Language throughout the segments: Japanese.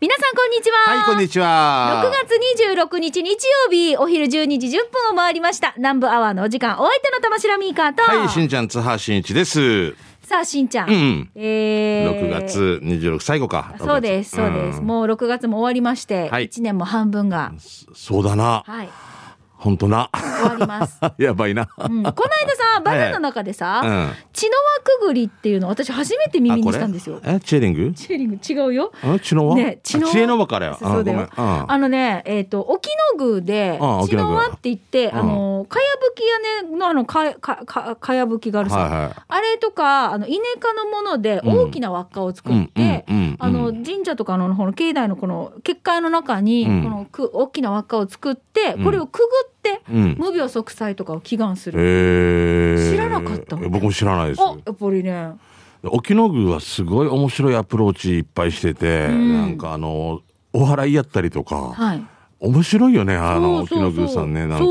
皆さんこんにちは。はい、こんにちは。6月26日日曜日、お昼12時10分を回りました。南部アワーのお時間、お相手の玉城ミーカーと。はい、しんちゃん、津波しんいちです。さあ、しんちゃん。うん。えー、6月26最後か。そうです、そうです。んもう6月も終わりまして、はい1年も半分が、そうだな。はい、ほんとな。終わります。やばいな。うん、この間さ、バナナの中でさ、うん。血の輪くぐりっていうの私初めて耳にしたんですよ。え、チェーリング？チェーリング違うよ。あチノワ？ねチノワ？あ知恵の輪からよ。そうだよあのね、えっ、と、沖野宮で、あ血の輪って言って、うんあの、かやぶき屋根のあの、か、か、か、かやぶきがあるさ、はいはいあれとか、あの、稲科のもので大きな輪っかを作って、あの、神社とかの、この境内のこの、結界の中に、うんこのく、大きな輪っかを作って、これをくぐって、うん。無病息災とかを祈願する。へー知らなかった僕も知らないです。あ、やっぱりね、沖野宮はすごい面白いアプローチいっぱいしてて、んなんかあの、お祓いやったりとか、はい。面白いよね、あの、沖野宮さんね、なんか。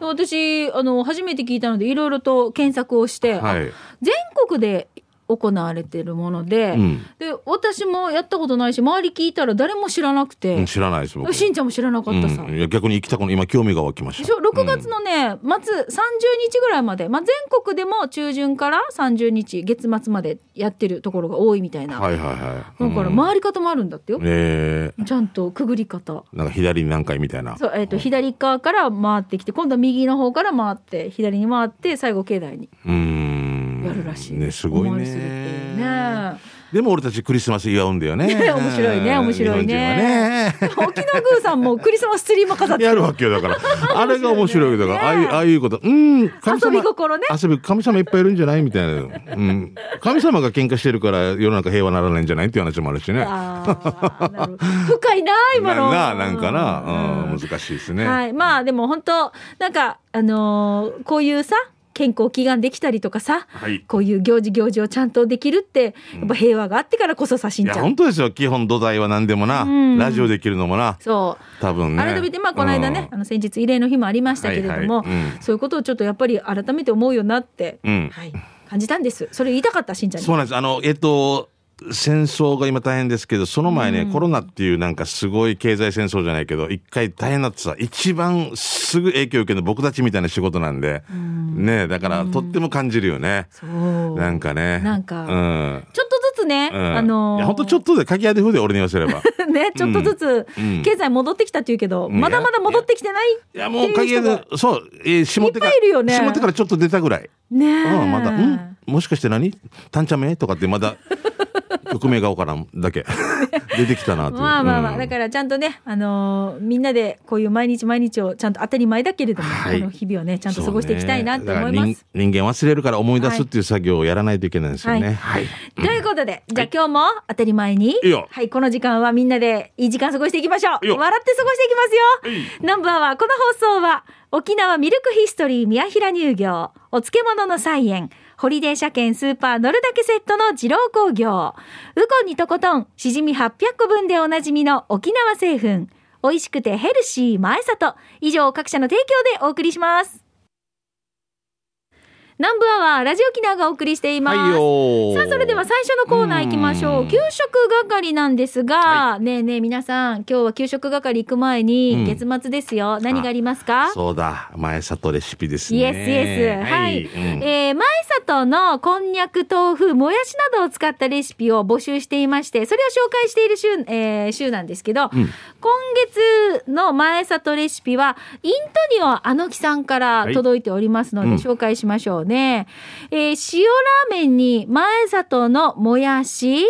私、あの、初めて聞いたので、いろいろと検索をして、あはい。全国で行われてるもので、うん。で私もやったことないし周り聞いたら誰も知らなくて、うん知らないです、僕。しんちゃんも知らなかったさ、うん。いや逆に行きたく今興味が湧きました。ょ？6月うん。のね、末30日ぐらいまで、まあ、全国でも中旬から30日月末までやってるところが多いみたいな、はいはいはい。だからうん。回り方もあるんだってよ、え。ちゃんとくぐり方。ー、なんか左に何回みたいな。そう、えー、と左側から回ってきて今度は右の方から回って左に回って最後境内に。うーん。しい、ね、すごいねね。でも俺たちクリスマス祝うんだよね。ね 面白いね面白いねね。沖縄宮さんもクリスマスツリーも飾ってやるわけよだから。あれが面白いよだから、ああいう、ああいうこと。うん、神遊び心ね遊び、神様いっぱいいるんじゃない？みたいな。うん。神様が喧嘩してるから世の中平和ならないんじゃない？っていう話もあるしね。深いな今のなななんかな、うん、うん難しいですね。はいまあでも本当なんかあのーこういうさ健康祈願できたりとかさはい。こういう行事行事をちゃんとできるってやっぱ平和があってからこそさしんいや、ちゃん本当ですよ。基本土台は何でもな。うんラジオできるのもな。そう多分ね。改めてまあこの間ね、あの先日慰霊の日もありましたけれども、はいはいうんそういうことをちょっとやっぱり改めて思うよなって、うんはい、感じたんですそれ言いたかったしんちゃんにそうなんです。あの、えっと、戦争が今大変ですけど、その前ね、コロナっていうなんかすごい経済戦争じゃないけど、一回大変なってさ、一番すぐ影響を受けるの僕たちみたいな仕事なんで、ねだからとっても感じるよね。そう。なんかね。なんかうん。ちょっとずつね、うん。あのーいや、ほんとちょっとで、鍵屋で風で俺に言わせれば。ね、ちょっとずつうん。経済戻ってきたっていうけど、ん。まだまだ戻ってきてないいや、もう鍵屋で、そう、えー、下手かいっぱいいるよね。下手からちょっと出たぐらい。ねえ、うん、まだ、んもしかして何？単茶目？とかってまだ、曲名がわからんだけ。出てきたなという。まあまあまあ、うんだからちゃんとね、あのーみんなでこういう毎日毎日をちゃんと当たり前だけれども、はいこの日々をねちゃんと過ごしていきたいなって思います。人人間忘れるから思い出すっていう作業をやらないといけないんですよね。はい。ということで、じゃあ今日も当たり前に、はい、この時間はみんなでいい時間過ごしていきましょう。笑って過ごしていきますよ。ナンバーは、この放送は、沖縄ミルクヒストリー宮平乳業、お漬物の菜園、ホリデー車検スーパー乗るだけセットの二郎工業、ウコンにとことん、しじみ800個分でおなじみの沖縄製粉、美味しくてヘルシー前里、以上各社の提供でお送りします。南部アワー、ラジオ沖縄がお送りしています。はいさあ、それでは最初のコーナー行きましょう。うん給食係なんですが、ねえねえ皆さん、今日は給食係行く前うに、ん月末ですよ。何がありますか？そうだ。前里レシピですね。イエスイエス。はい。うんえー前里のこんにゃく、豆腐、もやしなどを使ったレシピを募集していまして、それを紹介している週、えー週なんですけど、ん今月の前里レシピは、イントニオあのきさんから届いておりますので、はいうん紹介しましょうね。えー塩ラーメンに前里のもやし、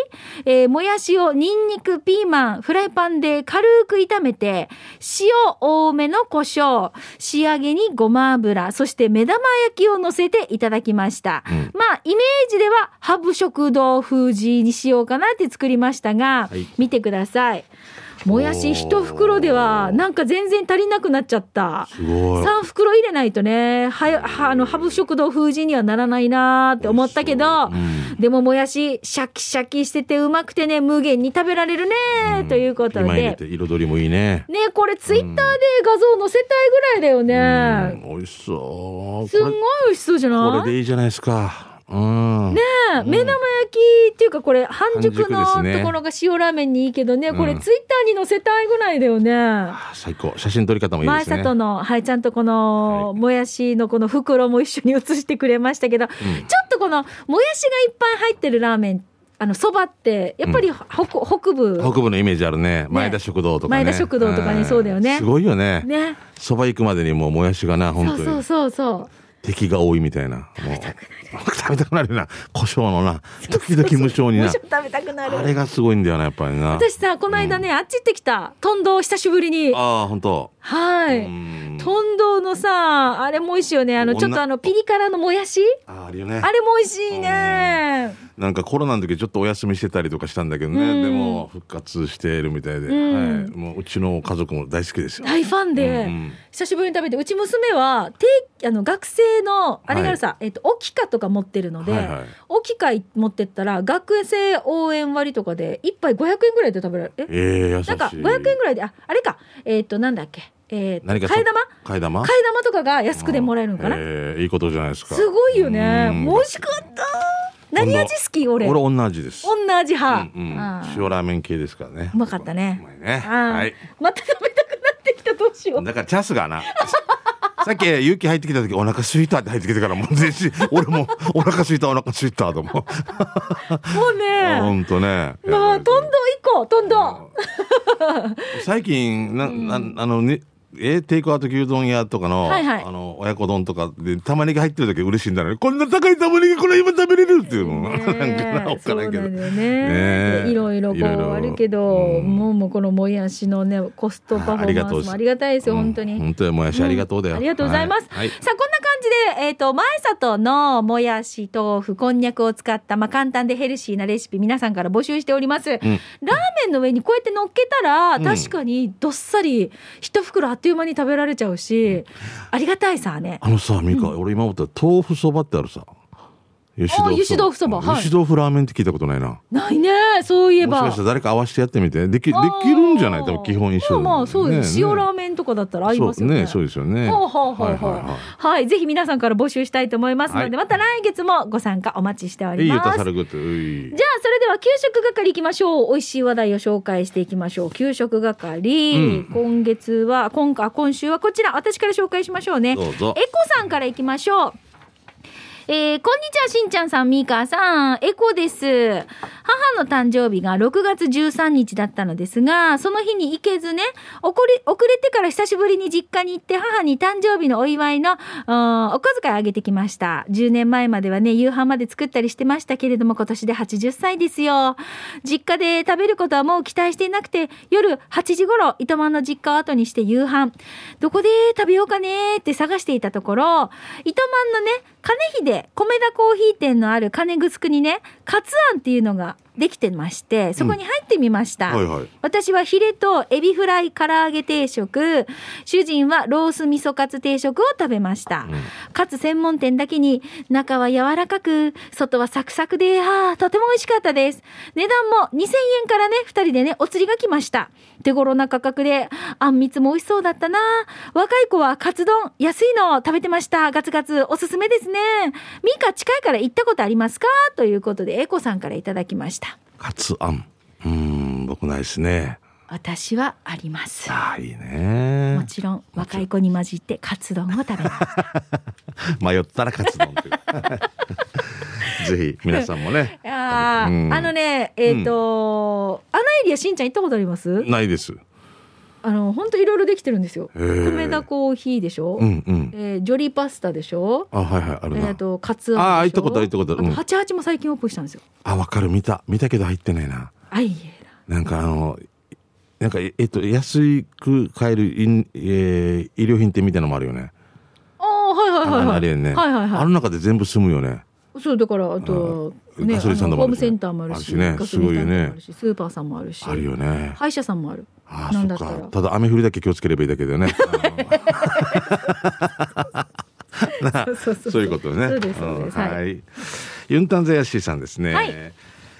えーもやしをニンニク、ピーマン、フライパンで軽く炒めて、塩多めの胡椒、仕上げにごま油、そして目玉焼きを乗せていただきました。うんまあ、イメージでは、ハブ食堂風地にしようかなって作りましたが、はい見てください。もやし一袋では、なんか全然足りなくなっちゃった。すごい。3袋入れないとね、は、は、あの、ハブ食堂風神にはならないなーって思ったけど、うんでももやし、シャキシャキしててうまくてね、無限に食べられるね、ということで。彩りもいいね。ね、これツイッターで画像載せたいぐらいだよね。うん美味しそう。すんごい美味しそうじゃこない？れでいいじゃないですか。うん。ねえ、目玉焼きっていうかこれ半熟のところが塩ラーメンにいいけどねこれうんツイッターに載せたいぐらいだよね。あ最高。写真撮り方もいいですね。前里の、はい、ちゃんとこの、もやしのこの袋も一緒に写してくれましたけど、ちょっとこの、もやしがいっぱい入ってるラーメン、あの、そばって、やっぱり北,、北部、北部のイメージあるね。前田食堂とかね。前田食堂とかにそうだよねんすごいよね。ね。そば行くまでにもうもやしがな、本当に。そうそうそうそう。敵が多いみたいな。もう食べたくなるな。胡椒のな。時々無償にな食べたくなる。あれがすごいんだよな、やっぱりな。私さ、この間ね、あっち行ってきた。トンドー久しぶりに。ああ、本当。はい。うんトンドーのさ、あれも美味しいよね。あの、ちょっとあの、ピリ辛のもやし？ああ、あるよねあ。れも美味しいね。なんかコロナの時ちょっとお休みしてたりとかしたんだけどね、うん。でも復活しているみたいで、うん。はい、もううちの家族も大好きですよ。大ファンで、うんうん。久しぶりに食べてうち娘は定あの学生のあれがあるさ、えっとオキカとか持ってるので、はいはい。オキカ持ってったら学生応援割とかで一杯500円ぐらいで食べられる。え？ええ優しい。なんか500円ぐらいでああれか。えっ、となんだっけ。えー、何か替え玉？替え玉？替え玉とかが安くでもらえるのかな、ええいいことじゃないですか。すごいよね。美味しかった何味好き？俺俺同じです。女味派、うんうんあー塩ラーメン系ですからねう。まかったねうまいね。はい。また食べたくなってきたどうしようだからチャンスがな。さっき勇気入ってきた時お腹空いたって入ってきてからもう全身 俺もお腹空いたお腹空いたと思う。もうね本当ね。まあ、トンド行こう、トンド。最近な、なあのねえテイクアウト牛丼屋とかの、はいはい。あの親子丼とかで玉ねぎ入ってる時嬉しいんだね。こんな高い玉ねぎこれ今食べれるっていうの、なんかなおっかないけど。ね。いろいろこうあるけど、うん。もうもうこのもやしのねコストパフォーマンスもありがたいですよ、本当に。うん本当にもやしありがとうだよ、ん。ありがとうございます。はい。さあ、こんな感じで、えっ、と、前里のもやし、豆腐、こんにゃくを使った、まあ、簡単でヘルシーなレシピ、皆さんから募集しております。ラーメンの上にこうやって乗っけたら、ん確かにどっさり、一袋あっという間に食べられちゃうし、ありがたいさね。あのさミカ、俺今思ったら豆腐そばってあるさ油あ油脂豆腐そばうんはい。油脂豆腐ラーメンって聞いたことないな。ないね、そういえば。もしかしたら誰か合わせてやってみて。できできるんじゃない？多分基本一緒まあまあそうです、ね塩ラーメンとかだったら合いますよね。そうねそうですよね。ほうほうほうほう。はいはいはい。はい、ぜひ皆さんから募集したいと思いますので、はい。また来月もご参加お待ちしております。たさるぐじゃあそれでは給食係行きましょう。美味しい話題を紹介していきましょう。給食係、うん。今月は今回今週はこちら。私から紹介しましょうね。どうぞ。エコさんから行きましょうえーこんにちは、しんちゃんさん、みーかーさん、エコです。母の誕生日が6月13日だったのですが、その日に行けずね、遅れ、遅れてから久しぶりに実家に行って、母に誕生日のお祝いの、うんお小遣いあげてきました。10年前まではね、夕飯まで作ったりしてましたけれども、今年で80歳ですよ。実家で食べることはもう期待していなくて、夜8時頃、糸満の実家を後にして夕飯、どこで食べようかねって探していたところ、糸満のね、金秀、米田コーヒー店のある金城にね、カツアンっていうのができてまして、そこに入ってみました。はいはい私はヒレとエビフライ唐揚げ定食、主人はロース味噌カツ定食を食べました。カツ専門店だけに中は柔らかく、外はサクサクで、ああ、とても美味しかったです。値段も2000円からね、2人でね、お釣りが来ました。手頃な価格で、あんみつも美味しそうだったな。若い子はカツ丼、安いの食べてました。ガツガツ、おすすめですね。ミカ近いから行ったことありますか？ということで、エコさんからいただきました。カツアンうーん僕ないですね。私はあります。ああいいね。もちろん若い子に混じってカツ丼を食べました。迷ったらカツ丼 ぜひ皆さんもね。あーうん。あのねえっ、と、あのエリアしんちゃん行ったことあります？ないですあの本当いろいろできてるんですよ。へー。米田コーヒーでしょ？うんうん。えージョリパスタでしょ？あはいはいあるな。えっ、とカツあーアンでしょ？行ったことある行ったことある。八八も最近オープンしたんですよ。あわかる。見た。見たけど入ってないな。あいえ。なんかあのなんかえっと安く買える医,、えー、医療品店みたいなのもあるよね。ああはいはいはいはい。あれね、はいはいはい。あの中で全部済むよねそうだからあとねホームセンターもあるしねガソリンスタンドもあるしすごいよねスーパーさんもあるしあるよね歯医者さんもある。ああそっなんだったらかただ雨降りだけ気をつければいいだけだよね そういうことねそうですそうです。はい。はい。ユンタンザヤシーさんですね。はい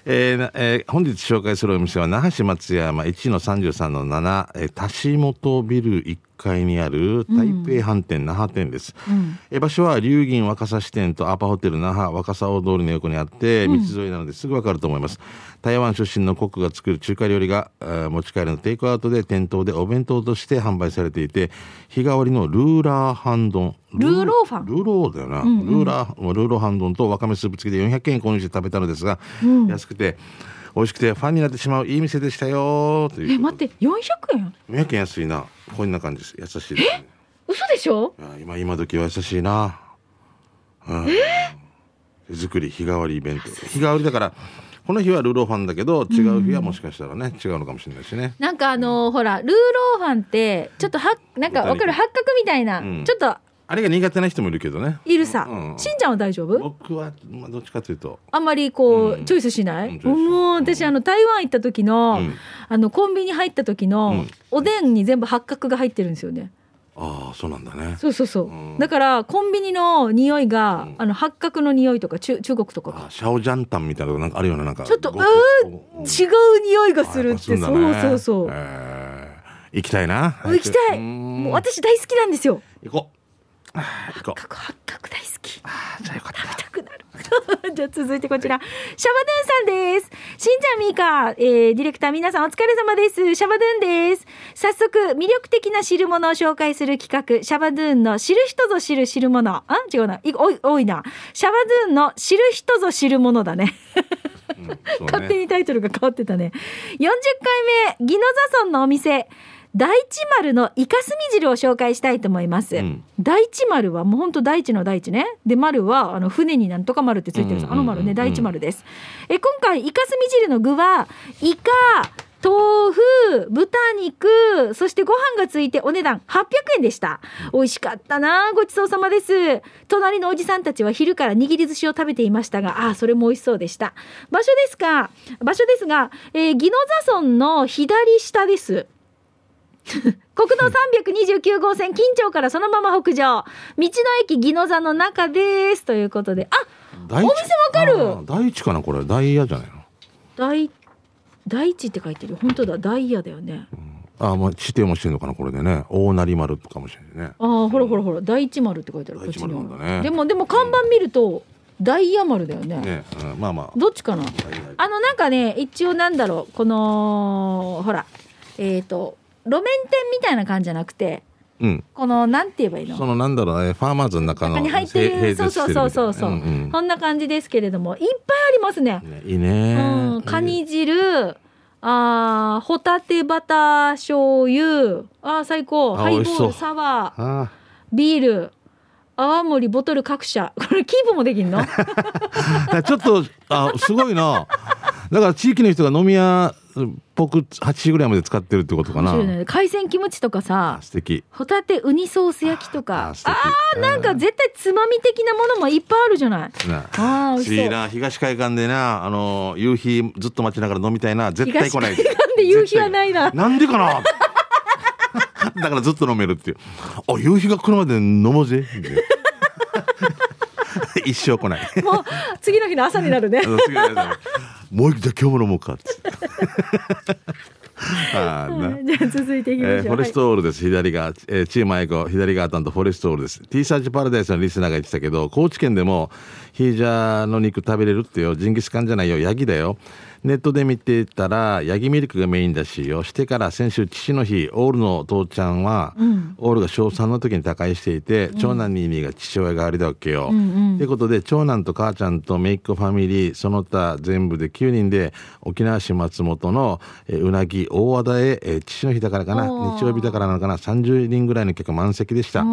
えーなえー本日紹介するお店は那覇市松山1の33の7、えー、田下ビル1階にある台北飯店、那覇店です、うん。え場所は龍銀若狭支店とアパホテル那覇若狭大通りの横にあって道沿いなのですぐわかると思います、台湾出身のコックが作る中華料理がえー持ち帰りのテイクアウトで店頭でお弁当として販売されていて日替わりのルーラーハン丼ルーローファン？ルーローだよな、ルーラールーローハン丼とわかめスープ付きで400円購入して食べたのですが、安くて美味しくてファンになってしまういい店でしたよというえ待って400円？400円安いな。こんな感じです。優しいですね。嘘でしょ？今今時は優しいな、うん、手作り日替わりイベント。日替わりだからこの日はルーローファンだけど違う日はもしかしたらね、違うのかもしれないしね。なんかあのーほらルーローファンってちょっとはなんかわかる？八角みたいな、うん。ちょっとあれが苦手な人もいるけどね。いるさ、うん。しんちゃんは大丈夫？僕は、まあ、どっちかというと。あんまりこう、うんチョイスしない、うんもう私あの台湾行った時の、うん。あのコンビニ入った時の、うん。おでんに全部八角が入ってるんですよね。ああそうなんだね。そうそうそう、うん。だからコンビニの匂いが、うん。あの八角の匂いとか中中国とかがあシャオジャンタンみたいなのなんかあるようななんかちょっとごう違う匂いがするってね。そうそうそう、えー。行きたいな行きたい。うん。もう私大好きなんですよ。行こう八角八角大好き。あーじゃあよかった。食べたくなる。じゃあ続いてこちら。シャバドゥンさんです。しんちゃんみーか、えー、ディレクター皆さんお疲れ様です。シャバドゥンです。早速魅力的な汁物を紹介する企画。シャバドゥンの知る人ぞ知る汁物。あ？違うな。い多い多いな。シャバドゥンの知る人ぞ知るものだね。うんね。勝手にタイトルが変わってたね。40回目宜野座村のお店大地丸のイカスミ汁を紹介したいと思います、うん。大地丸はもうほんと大地の大地ね。で丸はあの船になんとか丸ってついてるんです、あの丸ね。大地丸です。え今回イカスミ汁の具はイカ豆腐豚肉そしてご飯がついてお値段800円でした。美味しかったなごちそうさまです。隣のおじさんたちは昼から握り寿司を食べていましたがああそれも美味しそうでした。場所ですか場所ですが、えー、宜野座村の左下です 国道329号線近町からそのまま北上。道の駅宜野座の中です。ということで。あお店わかる？あー大地かなこれ。ダイヤじゃないの？大大地って書いてる。本当だ。ダイヤだよね。ああもう指定もしてんのかなこれでね。大成丸かもしれないね。ああほらほらほら。大地丸って書いてある。こっちにねはでもでも看板見るとダイヤ丸だよね。ね、うん、まあまあ。どっちかな？あのなんかね一応なんだろう。このほら。えっ、と路面店みたいな感じじゃなくてうん。このなんて言えばいいの？そのなんだろうねファーマーズの中の中に入ってへるそうそうそうそう。そう、併設してるみたいなねこんな感じですけれどもいっぱいありますねうんうんねいいねうん、カニ汁あーホタテバター醤油あー最高あハイボールサワーあビール泡盛ボトル各社これキープもできんのちょっとあすごいなだから地域の人が飲み屋っぽく8時ぐらいまで使ってるってことかな。海鮮キムチとかさあ素敵。ホタテウニソース焼きとか。ああーなんか絶対つまみ的なものもいっぱいあるじゃない？なあ。ー美味しいいな東海岸でなあの夕日ずっと待ちながら飲みたいな絶対来ない東海岸で夕日はないな。なんでかな？だからずっと飲めるっていう。あ夕日が来るまで飲もうぜ。一生来ない。もう次の日の朝になるね。もう一回今日も飲もうかって あーな。じゃあ続いていきましょう、えーフォレストオールです、左側、えーチームアイコ左側担当フォレストオールです。T サーチパラダイスのリスナーが言ってたけど高知県でもヒージャーの肉食べれるってよ。ジンギスカンじゃないよ。ヤギだよネットで見てたらヤギミルクがメインだしよしてから先週父の日オールの父ちゃんは、オールが小3の時に他界していて、長男ににが父親代わりだわけよ、ってことで長男と母ちゃんと姪っ子ファミリーその他全部で9人で沖縄市松本の、えーうなぎ大和田へ、えー父の日だからかな日曜日だからなのかな30人ぐらいの客満席でした。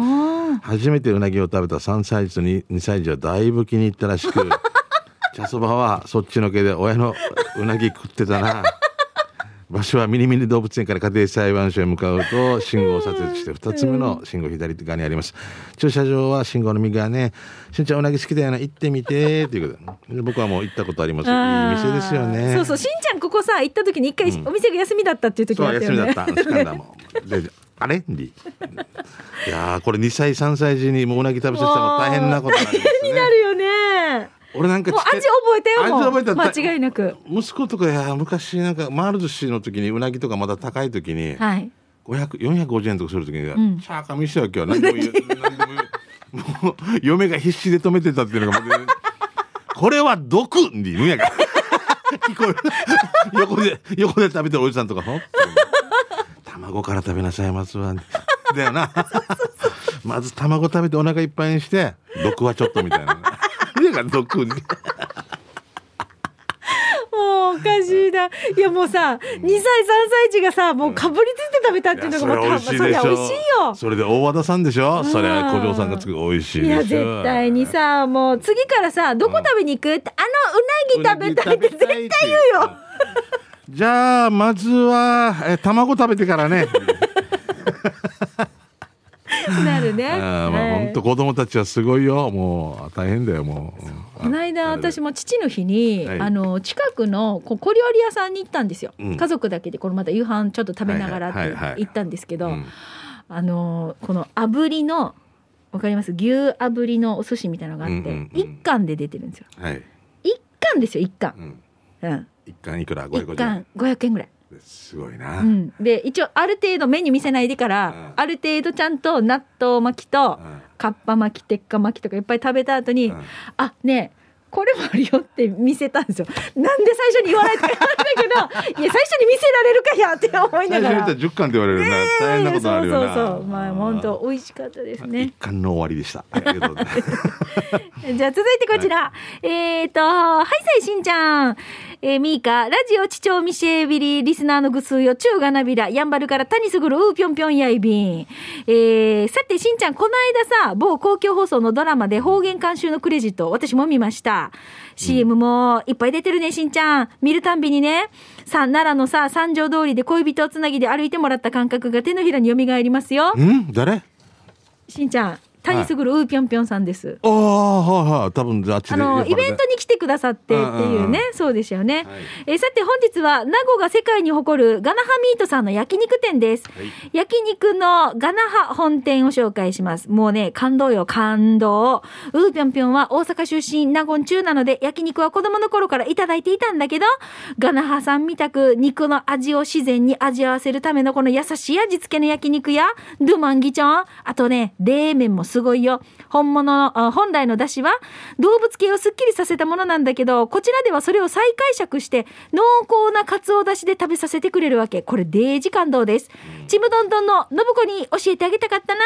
初めてうなぎを食べた3歳児と 2, 2歳児はだいぶ気に入ったらしく茶そばはそっちのけで親のうなぎ食ってたな。場所はミニミニ動物園から家庭裁判所へ向かうと信号を左折して2つ目の信号左側にあります。駐車場は信号の右側ね。しんちゃんうなぎ好きだよな行ってみて。っていうこと。で僕はもう行ったことあります。いい店ですよね。そうそう。しんちゃんここさ行った時に一回お店が休みだったっていう時そうあったよね。休みだった。スカンダも。であれ？リいやーこれ2歳3歳児にもううなぎ食べさせたら大変なことになりますにね。なるよね俺なんかもう味覚えたよ味覚えた。間違いなく。息子とかいや昔なんか回る寿司の時にうなぎとかまだ高い時にはい。500 450円とかするときに、ん。チャーカ見しては今日は何でも言う も言う。嫁が必死で止めてたっていうのがこれは毒って言うんやから。横で横で食べてるおじさんとかほ卵から食べなさいますわ。だよな。まず卵食べてお腹いっぱいにして毒はちょっとみたいなだから毒に。もうおかしいな。いやもうさ、2歳3歳児がさ、もうかぶりついて食べたっていうのがもうたそりゃ美味しいよ。それで大和田さんでしょ？それは小嬢さんが作る美味しいいや絶対にさもう次からさどこ食べに行くってあのうなぎ食べたいって絶対言うよ。じゃあまずはえ卵食べてからね なるね。あーまあはい。本当子供たちはすごいよ。もう大変だよもう。この間私もも父の日に、はい。あの近くの小料理屋さんに行ったんですよ、うん。家族だけでこれまた夕飯ちょっと食べながらって行ったんですけど、うん。あのこの炙りのわかります？牛炙りのお寿司みたいなのがあって、一貫で出てるんですよ。はい、一貫ですよ一貫。う、ん、うん、一貫いくら？一550円。貫。500円ぐらいすごいな、うん、で一応ある程度メニュー見せないでから、うんある程度ちゃんと納豆巻きとうんかっぱ巻き鉄火巻きとかいっぱい食べた後に、うんあねえこれもあるよって見せたんですよ。なんで最初に言わないとか言われたけど、いや最初に見せられるかやって思いながら。最初に言ったら10貫って言われるな、大変なことあるよなそうそうそう。まあ本当美味しかったですね一。貫の終わりでしたはいありがとうございます じゃあ続いてこちら。えっ、と、はいさいしんちゃん。えー、ミーカ、ラジオ、地長ミシェービリ、リスナーのぐすうよ、中がなびら、やんばるから谷すぐる、うーぴょんぴょんやいびん。えー、さて、しんちゃん、この間さ、某公共放送のドラマで方言監修のクレジット、私も見ました。CM もいっぱい出てるね、しんちゃん。見るたんびにね、さ、奈良のさ、三条通りで恋人をつなぎで歩いてもらった感覚が手のひらに蘇りますよ。ん？誰？しんちゃん、谷すぐる、うーぴょんぴょんさんです。ああはいはい多分あっちであのイベントに来てくださってっていうね、そうですよね。はいえーさて本日は名護が世界に誇るガナハミートさんの焼肉店です。はい焼肉のガナハ本店を紹介します。もうね、感動よ、感動。うーぴょんぴょんは大阪出身、納言中なので、焼肉は子供の頃からいただいていたんだけど、ガナハさんみたく肉の味を自然に味わわせるためのこの優しい味付けの焼肉や、ドゥマンギチョン、あとね、冷麺もすごいよ。本物の、あ本来の出汁は動物系をすっきりさせたものなんだけど、こちらではそれを再解釈して、濃厚なカツオ出汁で食べさせてくれるわけ。これデージ感動です。ちむどんどんの信子に教えてあげたかったな。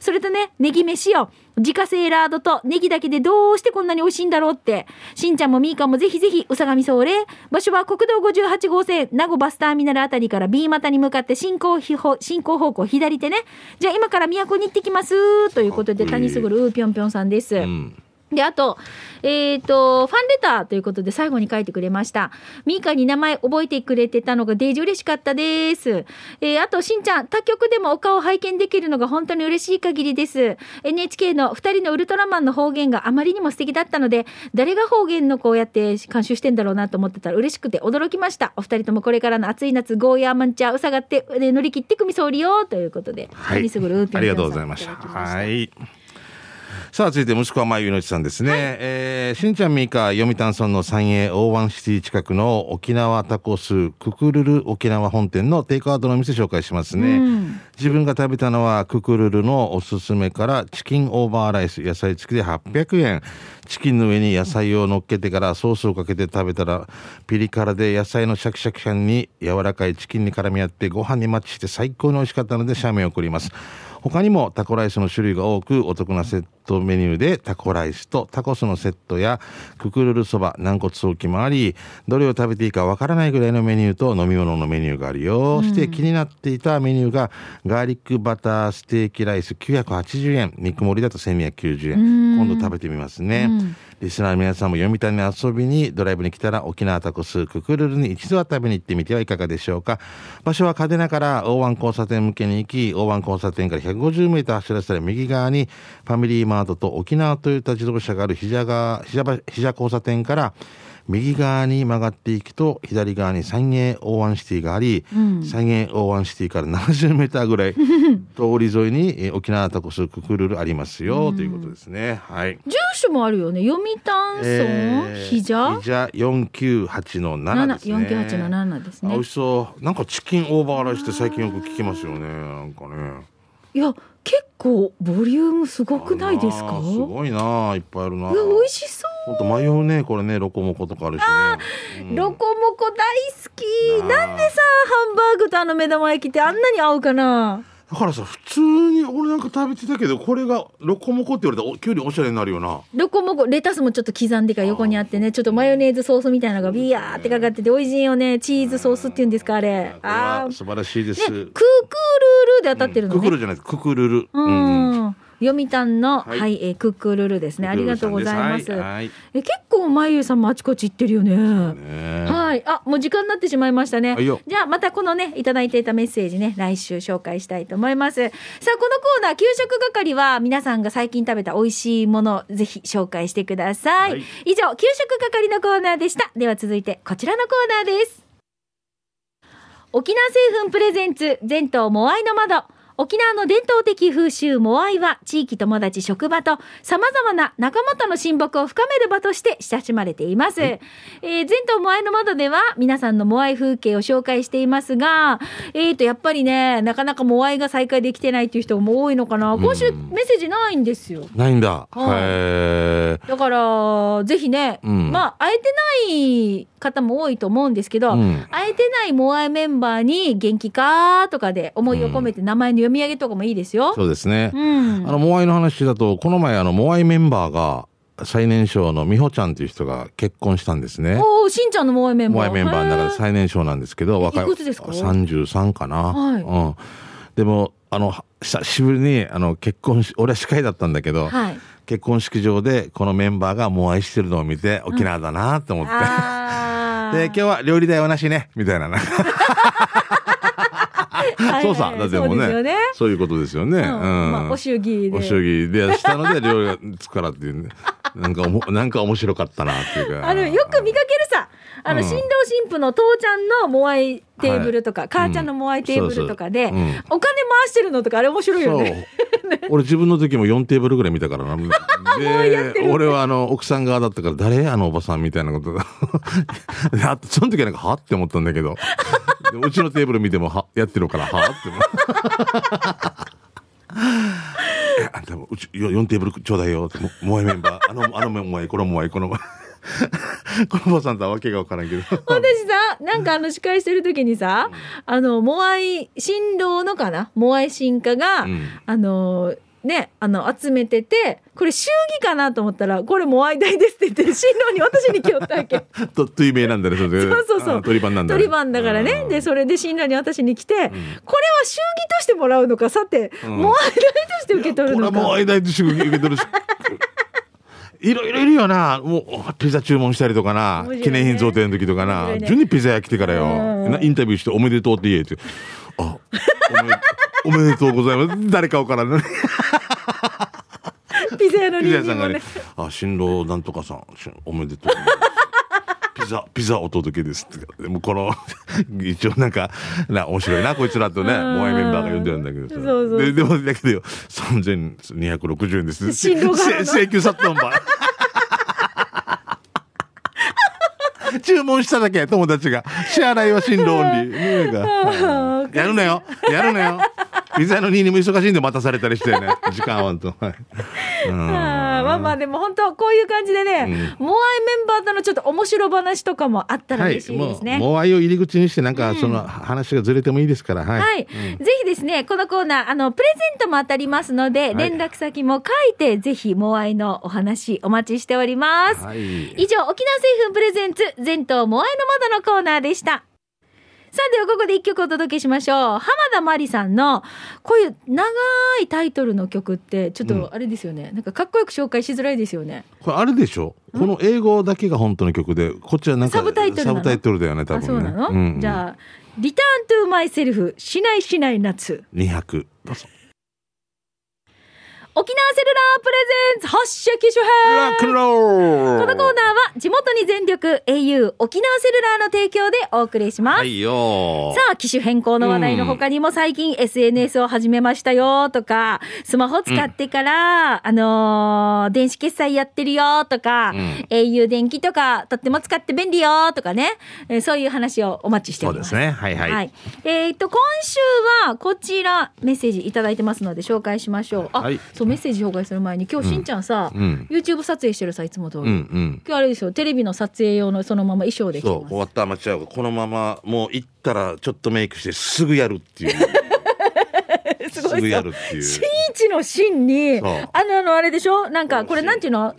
それとね、ネギ飯よ。自家製ラードとネギだけでどうしてこんなに美味しいんだろうって。しんちゃんもみーかんもぜひぜひ、うさがみそうれ。場所は国道58号線、名護バスターミナルあたりから B 股に向かって進行進行方向左手ね。じゃあ今から都に行ってきます。ということで、谷すぐるうぴょんぴょんさんです。うんで、あと、えっ、と、ファンレターということで最後に書いてくれました。ミーカに名前覚えてくれてたのがデージ嬉しかったです。えーあと、しんちゃん、他局でもお顔拝見できるのが本当に嬉しい限りです。NHK の二人のウルトラマンの方言があまりにも素敵だったので、誰が方言のこうやって監修してんだろうなと思ってたら嬉しくて驚きました。お二人ともこれからの暑い夏、ゴーヤーマンチャー、うさがって、えー乗り切ってくみそうりよ、ということで。はいありがとうございましたはいさあ続いて息子はまゆのちさんですね、えーしんちゃんみーか読谷村の三栄オーワンシティ近くの沖縄タコスククルル沖縄本店のテイクアウトのお店紹介しますね、うん。自分が食べたのはククルルのおすすめからチキンオーバーライス野菜付きで800円。チキンの上に野菜を乗っけてからソースをかけて食べたらピリ辛で野菜のシャキシャキ感に柔らかいチキンに絡み合ってご飯にマッチして最高に美味しかったので写メを送ります他にもタコライスの種類が多くお得なセットメニューでタコライスとタコスのセットやククルルそば軟骨ソーキもありどれを食べていいかわからないぐらいのメニューと飲み物のメニューがあるよ、そして気になっていたメニューがガーリックバターステーキライス980円。肉盛りだと1290円。今度食べてみますね、リスナーの皆さんも読谷に遊びにドライブに来たら沖縄タコスククルルに一度は食べに行ってみてはいかがでしょうか。場所は嘉手納から大湾交差点向けに行き大湾交差点から150メートル走らせたら右側にファミリーマートと沖縄トヨタ自動車があるひじゃが比謝ば比謝交差点から右側に曲がっていくと左側にサンエー大湾シティがあり、サンエー大湾シティから70メーターぐらい 通り沿いにえー沖縄タコスククルルありますよ、ということですね。はい。住所もあるよね。読谷村？ひじゃひじゃ498の7ですね。498の7ですね。あ美味しそう。なんかチキンオーバーライスって最近よく聞きますよねなんかね。いや結構ボリュームすごくないですか？すごいないっぱいあるな。美味しそう。ほんと迷うねこれねロコモコとかあるしね、うん。ロコモコ大好き。なんでさハンバーグとあの目玉焼きってあんなに合うかな？だからさ普通に俺なんか食べてたけどこれがロコモコって言われたらおきゅうりおしゃれになるよな。ロコモコレタスもちょっと刻んでから横にあってねちょっとマヨネーズソースみたいなのがビヤーってかかってて美味しいよねチーズソースっていうんですかあれ。あーは素晴らしいです、ねクークールールで当たってるのね。ククルじゃないです。ククルル。ううんん読谷のはいはいえークックルルですねありがとうございますはいはいえ結構まゆさんもあちこち行ってるよねねはい。あ、もう時間になってしまいましたね。じゃあ、またこのね、いただいていたメッセージね、来週紹介したいと思います。さあ、このコーナー、給食係は、皆さんが最近食べた美味しいもの、ぜひ紹介してください。はい以上、給食係のコーナーでした。では続いて、こちらのコーナーです。沖縄製粉プレゼンツ、全島モアイの窓。沖縄の伝統的風習モアイは地域友達職場と様々な仲間との親睦を深める場として親しまれています。えー全島モアイの窓では皆さんのモアイ風景を紹介していますが、えーと、やっぱりね、なかなかモアイが再開できてないっていう人も多いのかな。今週メッセージないんですよ。ないんだ、はい。だから、ぜひね、うん。まあ、会えてない方も多いと思うんですけど、うん。会えてないモアイメンバーに元気かとかで思いを込めて名前の読み上げとかもいいですよ。そうですね、うん。あのモアイの話だとこの前あのモアイメンバーが最年少の美穂ちゃんという人が結婚したんですね。おお、しんちゃんのモアイメンバー。モアイメンバーの中で最年少なんですけど若いくつですか？33かな、はい。うん、でもあの久しぶりにあの結婚し俺は司会だったんだけど、はい。結婚式場でこのメンバーがモアイしてるのを見て沖縄だなと思って、あー。で今日は料理代はなしね。みたいなそうさだってもうね。そういうことですよね、うん。お祝儀で。お祝儀でしたので料理がつくからっていうね。なんかおもなんか面白かったなっていうか。あの、よく見かけるさ、あの、うん。新郎新婦の父ちゃんのモアイテーブルとか、母ちゃんのモアイテーブルとかで、そうんお金回してるのとか、あれ面白いよね。俺自分の時も4テーブルぐらい見たからな。で、俺はあの、奥さん側だったから、誰？あのおばさんみたいなこと。あと、その時はなんか、は？って思ったんだけど。でうちのテーブル見ても、は、やってるから、は？ってあんたもうち4テーブルちょうだいよ。ってもモアイメンバー。あのあのモアイこのモアイこのモアイこのおばさんとはわけが分からんけど私さ、なんかあの司会してる時にさ、あの、モアイ、新郎のかな？モアイ新家が、うんあの、ね、あの、集めてて、これ祝儀かなと思ったら、これモアイ代ですって言って、新郎に私に来よったわけ。とという名なんだねそれそうそうそう。あ鳥番なんだね鳥番だからね。うんで、それで新郎に私に来て、これは祝儀としてもらうのか、さて、んモアイ代として受け取るのか。これはもう間で祝儀受け取るし。いろいろいるよな。もう、ピザ注文したりとかな。ね記念品贈呈の時とかな。ね順にピザ屋来てからよ。インタビューしておめでとうって言えって。あ、おめ おめでとうございます。誰かわからんのに。ピザ屋のピザ屋さんがね。あ、新郎なんとかさん、しおめでとう。ピザ、ピザお届けですって。でもこの、一応なんか、な、面白いな、こいつらとね、うんモアイメンバーが呼んでるんだけどさ。そうそうで、でも、だけどよ、3260円です。請求さったんば。注文しただけ、友達が。支払いは新郎オンリー。やるなよ。やるなよ。ピザ屋の2にも忙しいんで待たされたりしてね。時間合わんと。はい。うんまあまあでも本当こういう感じでね、モアイメンバーとのちょっと面白話とかもあったらはい嬉しいですね。もう、もう愛を入り口にして、なんか、その話がずれてもいいですから、はい。はい、ぜひですね、このコーナー、あの、プレゼントも当たりますので、い連絡先も書いて、ぜひ、モアイのお話、お待ちしております。はい。以上、沖縄製粉プレゼンツ、全島モアイの窓のコーナーでした。さあ、ではここで一曲お届けしましょう。浜田真理さんの、こういう長いタイトルの曲って、ちょっとあれですよね。なんかかっこよく紹介しづらいですよね。これあれでしょ？この英語だけが本当の曲で、こっちはなんか、サブタイトルサブタイトルだよね、多あ、そう分ね。なの、うんじゃあ、リターントゥーマイセルフ、しないしない夏。200。どうぞ。沖縄セルラープレゼンツ発射機種編。ラックンロールこのコーナーは地元に全力 au 沖縄セルラーの提供でお送りします。はいよ。さあ、機種変更の話題の他にも最近 SNS を始めましたよとか、スマホ使ってから、あのー電子決済やってるよとか、ん。au 電気とかとっても使って便利よとかね、えーそういう話をお待ちしております。そうですね。はいはい。えーっと、今週はこちらメッセージいただいてますので紹介しましょう。あ、はい。そう、メッセージ紹介する前に今日しんちゃんさ、うん。YouTube 撮影してるさ、いつも通り。うんうん。今日あれですよ、テレビの撮影用のそのまま衣装でそう終。わったら間違う。このままもう行ったらちょっとメイクしてすぐやるっていう。すごいすぐやるっていう。新一の芯に、あの、あの、あれでしょ？なんか、これなんていうの？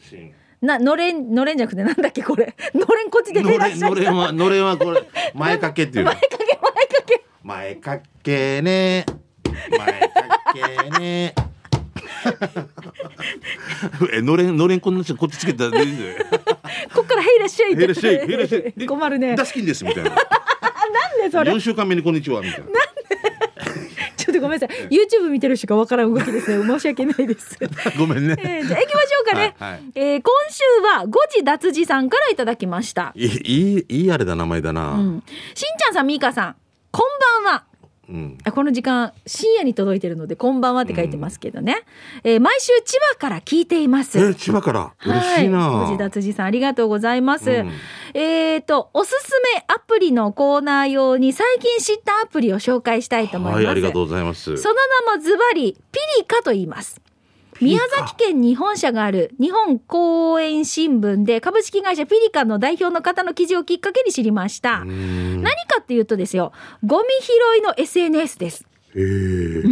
な、のれん、のれんじゃなくてなんだっけこれ。のれんこっちでの減らしちゃのれんはのれんはこれ。前掛けっていうの。前掛け、前掛け。前掛けね。前掛けねえのれんのれんこんな人こっちつけたらいいんだよこっからへいらっしゃいって。っしゃいへいらっしゃいで困るね。ダスキンですみたいななんでそれ？4週間目にこんにちはみたいな ちょっとごめんなさい。YouTube 見てる人がわからん動きですね。申し訳ないです。ごめんねえーじゃあ行きましょうかね。はいはいえー今週は誤字脱字さんからいただきました。いいいいあれだ名前だなうん。しんちゃんさん、みーかさん。うんあこの時間深夜に届いてるので「こんばんは」って書いてますけどね、えー毎週千葉から聞いています。え千葉から？嬉しいなはい、藤田辻さんありがとうございます。うんえっ、とおすすめアプリのコーナー用に最近知ったアプリを紹介したいと思います。はいありがとうございますその名もズバリピリカと言います。宮崎県に本社がある日本公園新聞で株式会社ピリカの代表の方の記事をきっかけに知りました。何かっていうとですよ、ゴミ拾いの SNS です。へえ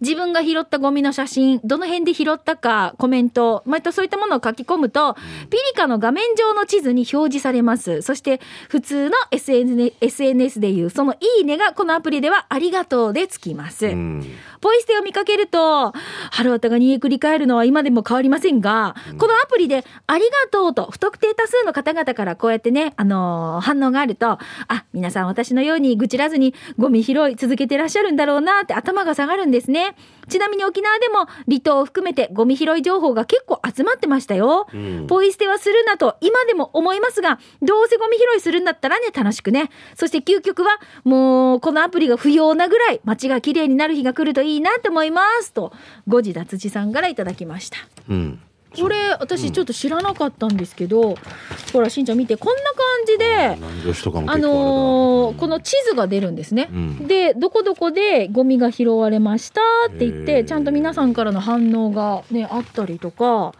自分が拾ったゴミの写真、どの辺で拾ったか、コメント、またそういったものを書き込むと、ピリカの画面上の地図に表示されます。そして、普通の SNS, SNS でいう、そのいいねがこのアプリではありがとうでつきます。うん。ポイ捨てを見かけると、ハロータが煮えくり返るのは今でも変わりませんが、このアプリでありがとうと不特定多数の方々からこうやってね、あのー反応があると、あ、皆さん私のように愚痴らずにゴミ拾い続けてらっしゃるんだろうなって頭が下がるんですね。ちなみに沖縄でも離島を含めてゴミ拾い情報が結構集まってましたよ。うんポイ捨てはするなと今でも思いますが、どうせゴミ拾いするんだったらね、楽しくね。そして究極は、もう、このアプリが不要なぐらい街が綺麗になる日が来るといいなと思います。と、誤字脱字さんからいただきました。うんこれ、私ちょっと知らなかったんですけど、ほら、しんちゃん見て、こんな感じで、あのーこのの地図が出るんですね。うんで、どこどこでゴミが拾われましたって言っへて、ーちゃんと皆さんからの反応がね、あったりとか、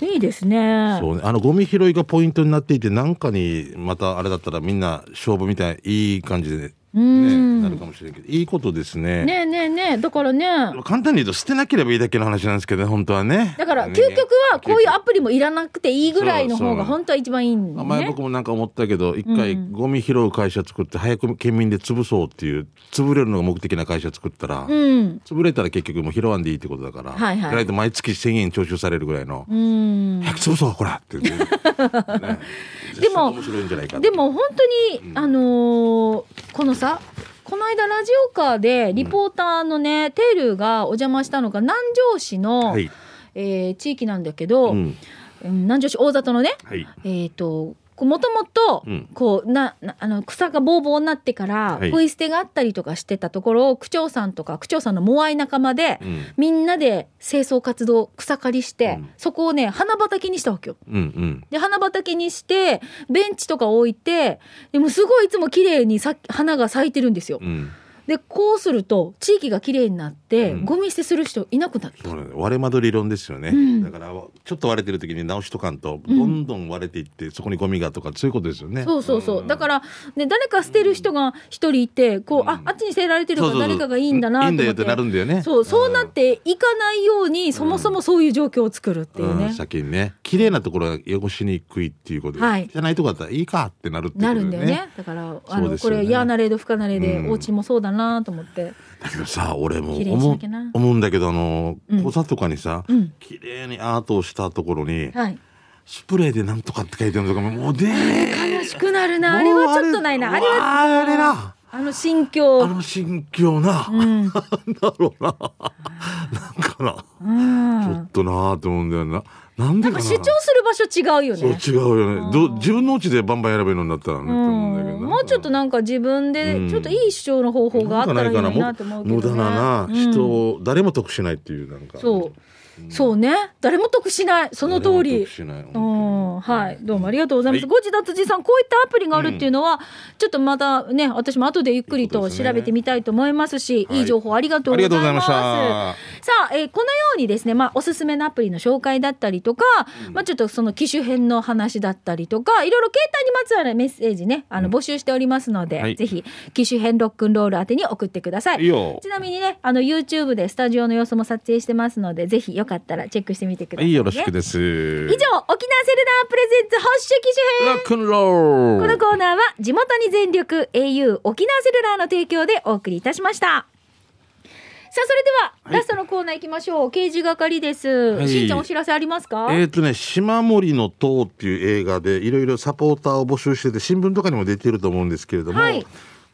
いいですね。そうねあのゴミ拾いがポイントになっていてなんかにまたあれだったらみんな勝負みたいいい感じでねうん。なるかもしれんけど。いいことですね。ねえねえねえ、だからね、簡単に言うと捨てなければいいだけの話なんですけどね本当はね。だからね。究極はこういうアプリもいらなくていいぐらいの方が本当は一番いいんだ前ね。僕もなんか思ったけど一回うん。ゴミ拾う会社作って早く県民で潰そうっていう潰れるのが目的な会社作ったら、うん。潰れたら結局もう拾わんでいいってことだから、はいはい。と毎月1000円徴収されるぐらいの、うん。早く潰そうこらって言って、ね、でも面白いんじゃないかでも本当に、あのーこのさ、この間ラジオカーでリポーターのね、テールがお邪魔したのが南城市の、はい、えー地域なんだけど、うん。うん南城市大里のね、はい。えっ、と、もともとうん、こう、な、なあの、草がぼうぼうになってから、はい。ポイ捨てがあったりとかしてたところを、区長さんとか、区長さんのモアイ仲間で、うん。みんなで清掃活動、草刈りして、うん。そこをね、花畑にしたわけよ。うんうん。で、花畑にして、ベンチとか置いて、でもすごいいつも綺麗にさ花が咲いてるんですよ。うんで、こうすると、地域が綺麗になって、うん。ゴミ捨てする人いなくなった。ね。割れ窓理論ですよね、うん。だからちょっと割れてる時に直しとかんとどんどん割れていって、そこにゴミがとかそういうことですよね。そうそうそう。だから、ね、誰か捨てる人が一人いて、こう、あ、あっちに捨てられてるから誰かがいいんだなと思って。なるんだよね。そう、そうなっていかないように、そもそもそういう状況を作るっていうね。うん。先にね。綺麗なところは汚しにくいっていうこと。で、はい。じゃないとこだったらいいかってなるってことなだよね。るんだよね。だから、あの、ね。れ、やなれど不可なれで、うん。お家もそうだなと思って。だけどさ俺も思思うんだけどあのうんとかにさ、うん綺麗にアートをしたところに、はい。スプレーでなんとかって書いてるのとかももうでー悲しくなるな。あれはちょっとないな。あれは、あれなあの心境。あの心境な、うん。なんだろうななんかから、うんちょっとなーと思うんだよな。なんでかな。主張する場所違うよね。そう違うよね。ど自分のうちでバンバン選べるようになったらね、うんもうちょっとなんか自分うん。でちょっといい主張の方法があったらいいなと思うけど、ね、無駄な。な、うん。人を誰も得しないっていうなんか。そう、そうね。誰も得しない。その通り。はい。どうもありがとうございます、はい。ご自立寺さんこういったアプリがあるっていうのは、ちょっとまたね私も後でゆっくりと調べてみたいと思いますしい。い,、はい情報ありがとうございます。ありがとうございました。さあ、えーこのようにですね、まあ、おすすめのアプリの紹介だったりとか、まあ、ちょっとその機種編の話だったりとか、いろいろ携帯にまつわるメッセージね、あの、募集しておりますので、はい。ぜひ、機種編ロックンロール宛てに送ってください。ちなみにね、あの、YouTube でスタジオの様子も撮影してますので、ぜひよかったらチェックしてみてください、ね。はい、よろしくです。以上、沖縄セルラープレゼンツ発色機種編ロックンロールこのコーナーは地元に全力 au 沖縄セルラーの提供でお送りいたしました。さあ、それでは、はいラストのコーナー行きましょう。刑事係です。いしんちゃんお知らせありますか、えっ、とね、島森の塔っていう映画でいろいろサポーターを募集してて、新聞とかにも出てると思うんですけれども、はい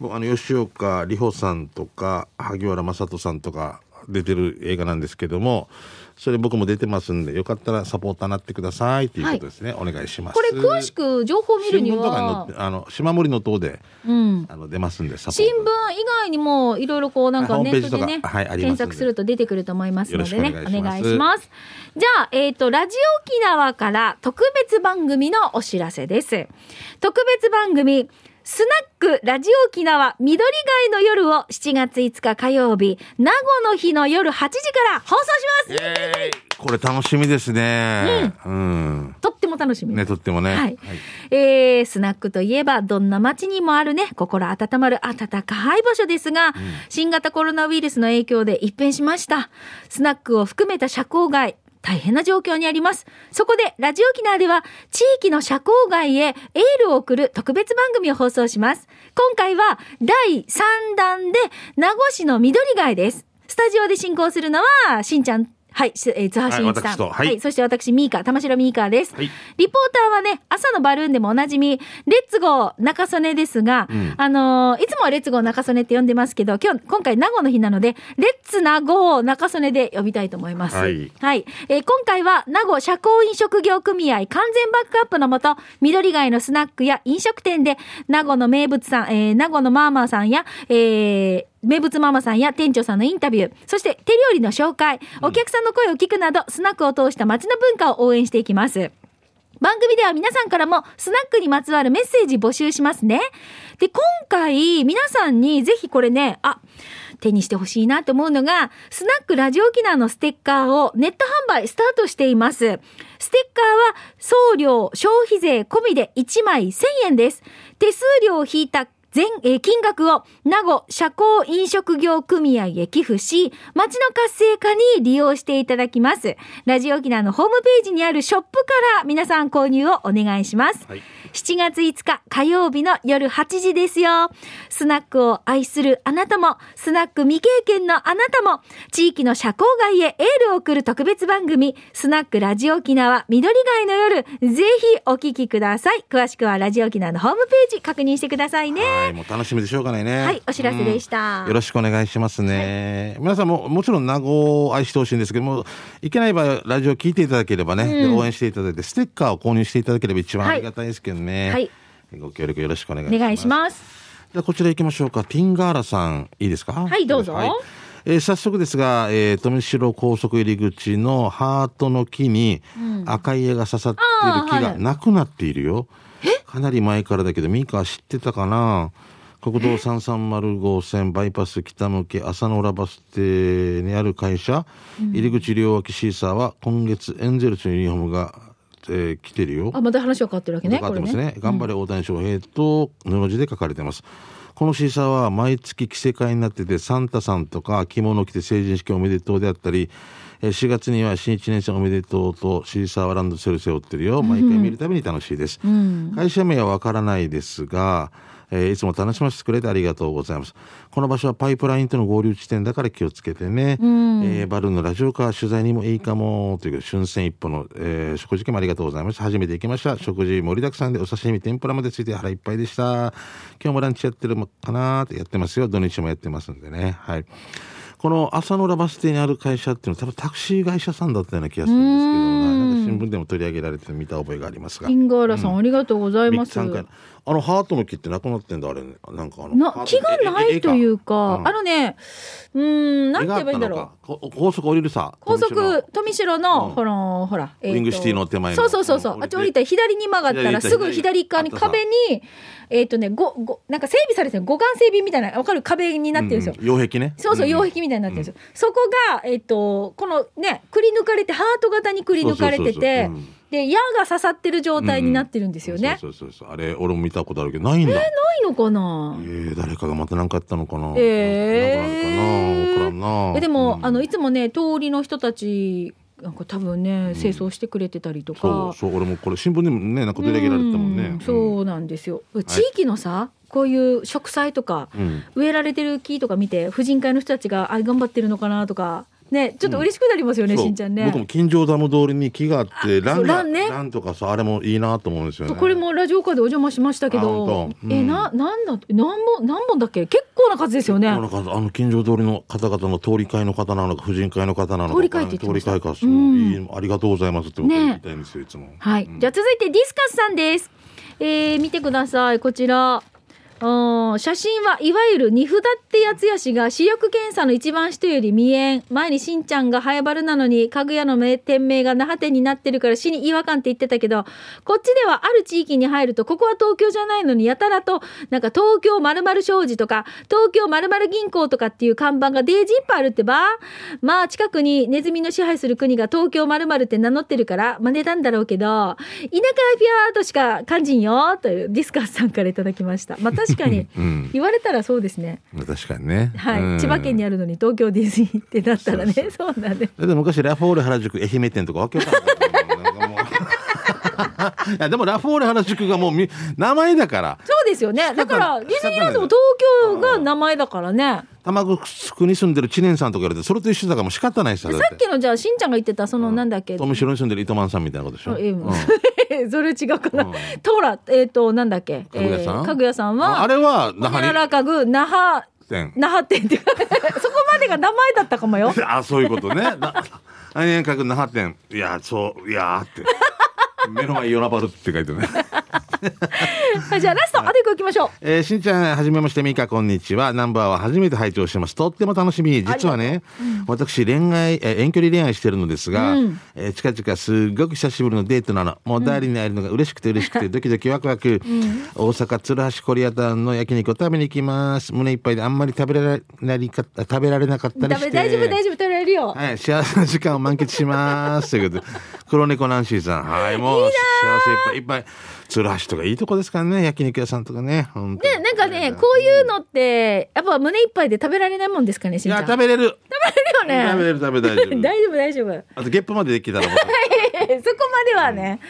あの吉岡里帆さんとか萩原正人さんとか出てる映画なんですけども、それ僕も出てますんで、よかったらサポーターになってくださいということですね。お願いします。これ詳しく情報を見るに新聞とかに載はって、あの島森の塔でうん。あの出ますんで、新聞以外にもいろいろこうなんかネットでね、はい検索すると出てくると思いますのでねお願いしますお願いしますじゃあ、えっ、と、ラジオ沖縄から特別番組のお知らせです。特別番組、スナックラジオ沖縄緑街の夜を7月5日火曜日、名護の日の夜8時から放送しますこれ楽しみですね。うん。とっても楽しみ。ね、とってもね。はい。えー、スナックといえば、どんな街にもあるね、心温まる温かい場所ですが、新型コロナウイルスの影響で一変しました。スナックを含めた社交外、大変な状況にあります。そこで、ラジオ沖縄では、地域の社交外へエールを送る特別番組を放送します。今回は、第3弾で、名護市の緑街です。スタジオで進行するのは、しんちゃん、はい、しえー、津波しんいちさん。はいはいそして私、ミーカ、玉城ミーカーです。はいリポーターはね、朝のバルーンでもおなじみ、レッツゴー中曽根ですが、うんあのーいつもはレッツゴー中曽根って呼んでますけど、今日、今回名護の日なので、レッツ名護中曽根で呼びたいと思います。はいえー今回は名護社交飲食業組合完全バックアップのもと、緑街のスナックや飲食店で、名護の名物さん、えー名護のマーマーさんや、えー名物ママさんや店長さんのインタビュー、そして手料理の紹介、お客さんの声を聞くなど、スナックを通した街の文化を応援していきます。番組では皆さんからもスナックにまつわるメッセージ募集しますね。で、今回皆さんにぜひこれね、あ、手にしてほしいなと思うのが、スナックラジオ沖縄のステッカーをネット販売スタートしています。ステッカーは送料、消費税込みで1枚1000円です。手数料を引いた全、えー金額を名護社交飲食業組合へ寄付し、町の活性化に利用していただきます。ラジオ沖縄のホームページにあるショップから皆さん購入をお願いします。はい7月5日火曜日の夜8時ですよ。スナックを愛するあなたも、スナック未経験のあなたも、地域の社交外へエールを送る特別番組、スナックラジオ沖縄緑街の夜、ぜひお聞きください。詳しくはラジオ沖縄のホームページ確認してくださいね。はい、もう楽しみでしょうがないね。はいお知らせでしたうんよろしくお願いしますね。皆さんも、もちろん名護を愛してほしいんですけども、いけない場合はラジオ聞いていただければね、で応援していただいて、ステッカーを購入していただければ一番ありがたいですけどね。はいご協力よろしくお願いします。お願いします。じゃあこちら行きましょうか。ティンガーラさん、いいですか？はいどうぞえー早速ですが、えー、富城高速入り口のハートの木に赤い絵が刺さっている木がなくなっているよ。かなり前からだけど、ミカ知ってたかな？国道330号線バイパス北向け朝の浦バス停にある会社、入り口両脇シーサーは今月エンゼルスのユニフォームが、えー来てるよ。あ、また話が変わってるわけね。かかってますこれね。頑張れ大谷翔平と布字で書かれてます。このシーサーは毎月着せ替えになってて、サンタさんとか着物着て成人式おめでとうであったり、えー4月には新一年生おめでとうとシーサーはランドセル背負ってるよ。毎回見るたびに楽しいです。会社名はわからないですが、えーいつも楽しませてくれてありがとうございます。この場所はパイプラインとの合流地点だから気をつけてね。えーバルーンのラジオカー取材にもいいかもという春戦一歩の、えー食事券もありがとうございました。初めて行きました。食事盛りだくさんでお刺身、天ぷらまでついて腹いっぱいでした。今日もランチやってるのかなーってやってますよ。土日もやってますんでね。はい。この朝の浦バス停にある会社っていうのは多分タクシー会社さんだったような気がするんですけど、なんか新聞でも取り上げられて見た覚えがありますが。インガーラさん、ありがとうございます。あのハートの木ってなくなってんだあれ。なんかあのな気がないというか、うん。あのねうーんなんて言えばいいんだろう。う高速降りるさ高速富城の、うん。ほらほら、えーと。ウィングシティの手前の。そうそうそうそう。うん。あっち降りたら左に曲がったら左すぐ左側に左壁にえっ、とねごごなんか整備されてる。護岸整備みたいなわかる壁になってるんですよ、うん。うん擁壁ね。そうそう、ん。擁壁みたいになってるんですよ。そこが、えっ、と、このね、くり抜かれて、ハート型にくり抜かれててそうそうそうで、矢が刺さってる状態になってるんですよね。そうそうそうそう。あれ俺も見たことあるけどないんだ。ないのかな？えー、誰かがまた何かやったのかな？えー。なんかあるかな？わからんな。えでも、うん。あの、いつもね、通りの人たち、なんか多分ね、清掃してくれてたりとそうか。そう。俺もこれ新聞でもねなんか取り上げられてたもんね。うんそうなんですよ。地域のさ、こういう植栽とか、うん。植えられてる木とか見て、婦人会の人たちが、あ、頑張ってるのかなとか、ね、ちょっと嬉しくなりますよね、そう。しんちゃんね。僕も近所ダム通りに木があってランランね。ランとかさあれもいいなと思うんですよね。これもラジオカーでお邪魔しましたけあどうん。えななんだ何本何本だっけ？結構な数ですよね。あの近所通りの方々の通り会の方なのか婦人会の方なのか通り会って言って通り会かそう、うん。ありがとうございますって僕ね。言いたいんですよいつも。はい、うん。じゃあ続いてディスカスさんです。えー、見てください。こちらうん。写真はいわゆる荷札ってやつやしが視力検査の一番下より見えん。前にしんちゃんがハエバルなのに家具屋の店名が那覇店になってるから死に違和感って言ってたけどこっちではある地域に入るとここは東京じゃないのにやたらとなんか東京まる商事とか東京まる銀行とかっていう看板がデージいっぱいあるってばまあ近くにネズミの支配する国が東京まるって名乗ってるから真似たんだろうけど田舎はピャーとしか感じんよというディスカスさんからいただきました。まあかに。うん。言われたらそうですね。確かにね。はい、うん。千葉県にあるのに東京ディズニーってなったらね。そうそうなんでだって昔ラフォーレ原宿愛媛店とかわけわかんない いやでもラフォーレ原宿がもうみ名前だから。そうですよね。だからディズニーランドも東京が名前だからね。玉城に住んでる知念さんとか言われてそれと一緒だからもう仕方ないさださっっきのじゃあしんちゃんが言ってたそのなんだっけ、富城に住んでる糸満さんみたいなことでしょ、え。うん それ違うかな、うん。トラえっ、となんだっけ？家具屋さん？えー家具屋さんは？あれは那覇ラ家具那覇に店那覇店って。そこまでが名前だったかもよ。あそういうことね。那覇店。いやそういやーって目の前ヨナバルって書いてるねはい じゃあラスト、あと一個いきましょうえーしんちゃん、はじめまして、みか、こんにちは。ナンバーは初めて拝聴してます。とっても楽しみ。実はね、私、恋愛、えー遠距離恋愛してるのですが、うんえー近々すっごく久しぶりのデートなの。もう代理に会えるのが嬉しくて嬉しくて、ドキドキワクワク。大阪、鶴橋コリアタウンの焼肉を食べに行きます。胸いっぱいであんまり食べられなりか食べられなかったりして。大丈夫大丈夫食べられるよ、はい、幸せな時間を満喫します。ということで、黒猫ナンシーさん。はい、もう、幸せいっぱいいっぱい。鶴橋とかいいとこですからね。焼肉屋さんとかね。ねなんかねこういうのってやっぱ胸いっぱいで食べられないもんですかねしいや、んちゃん。食べれる。食べれるよね。食べれる、食べ 大丈夫。大丈夫大丈夫。あと、ゲップまでできたらもう、そこまではね、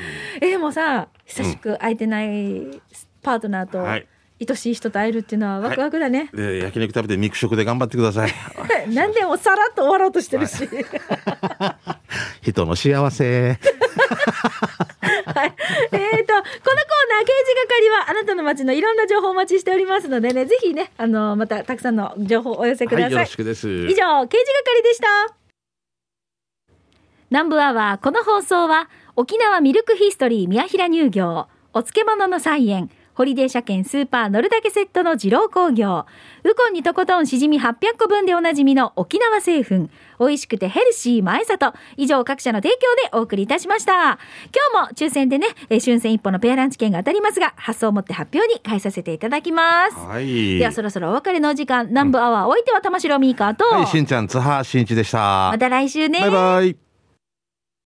えでもさ久しく会えてないパートナーと、はい愛しい人と会えるっていうのはワクワクだね、で焼肉食べて肉食で頑張ってください。何でもさらっと終わろうとしてるし、人の幸せ。はい。えっ、と、このコーナー、刑事係は、あなたの街のいろんな情報をお待ちしておりますのでね、ぜひね、あの、またたくさんの情報をお寄せください。はい、よろしくです。以上、刑事係でした。南部アワー、この放送は、沖縄ミルクヒストリー宮平乳業、お漬物の菜園、ホリデー車検スーパー乗るだけセットの二郎工業、ウコンにとことんしじみ800個分でおなじみの沖縄製粉、美味しくてヘルシー前里、以上各社の提供でお送りいたしました。今日も抽選でね、えー春戦一歩のペアランチ券が当たりますが、発送をもって発表に返させていただきます。はい。ではそろそろお別れのお時間、南部アワー、おいては玉城ミーカーと、はい、しんちゃん、津波しんいちでしたま。た来週ね。バイバイ。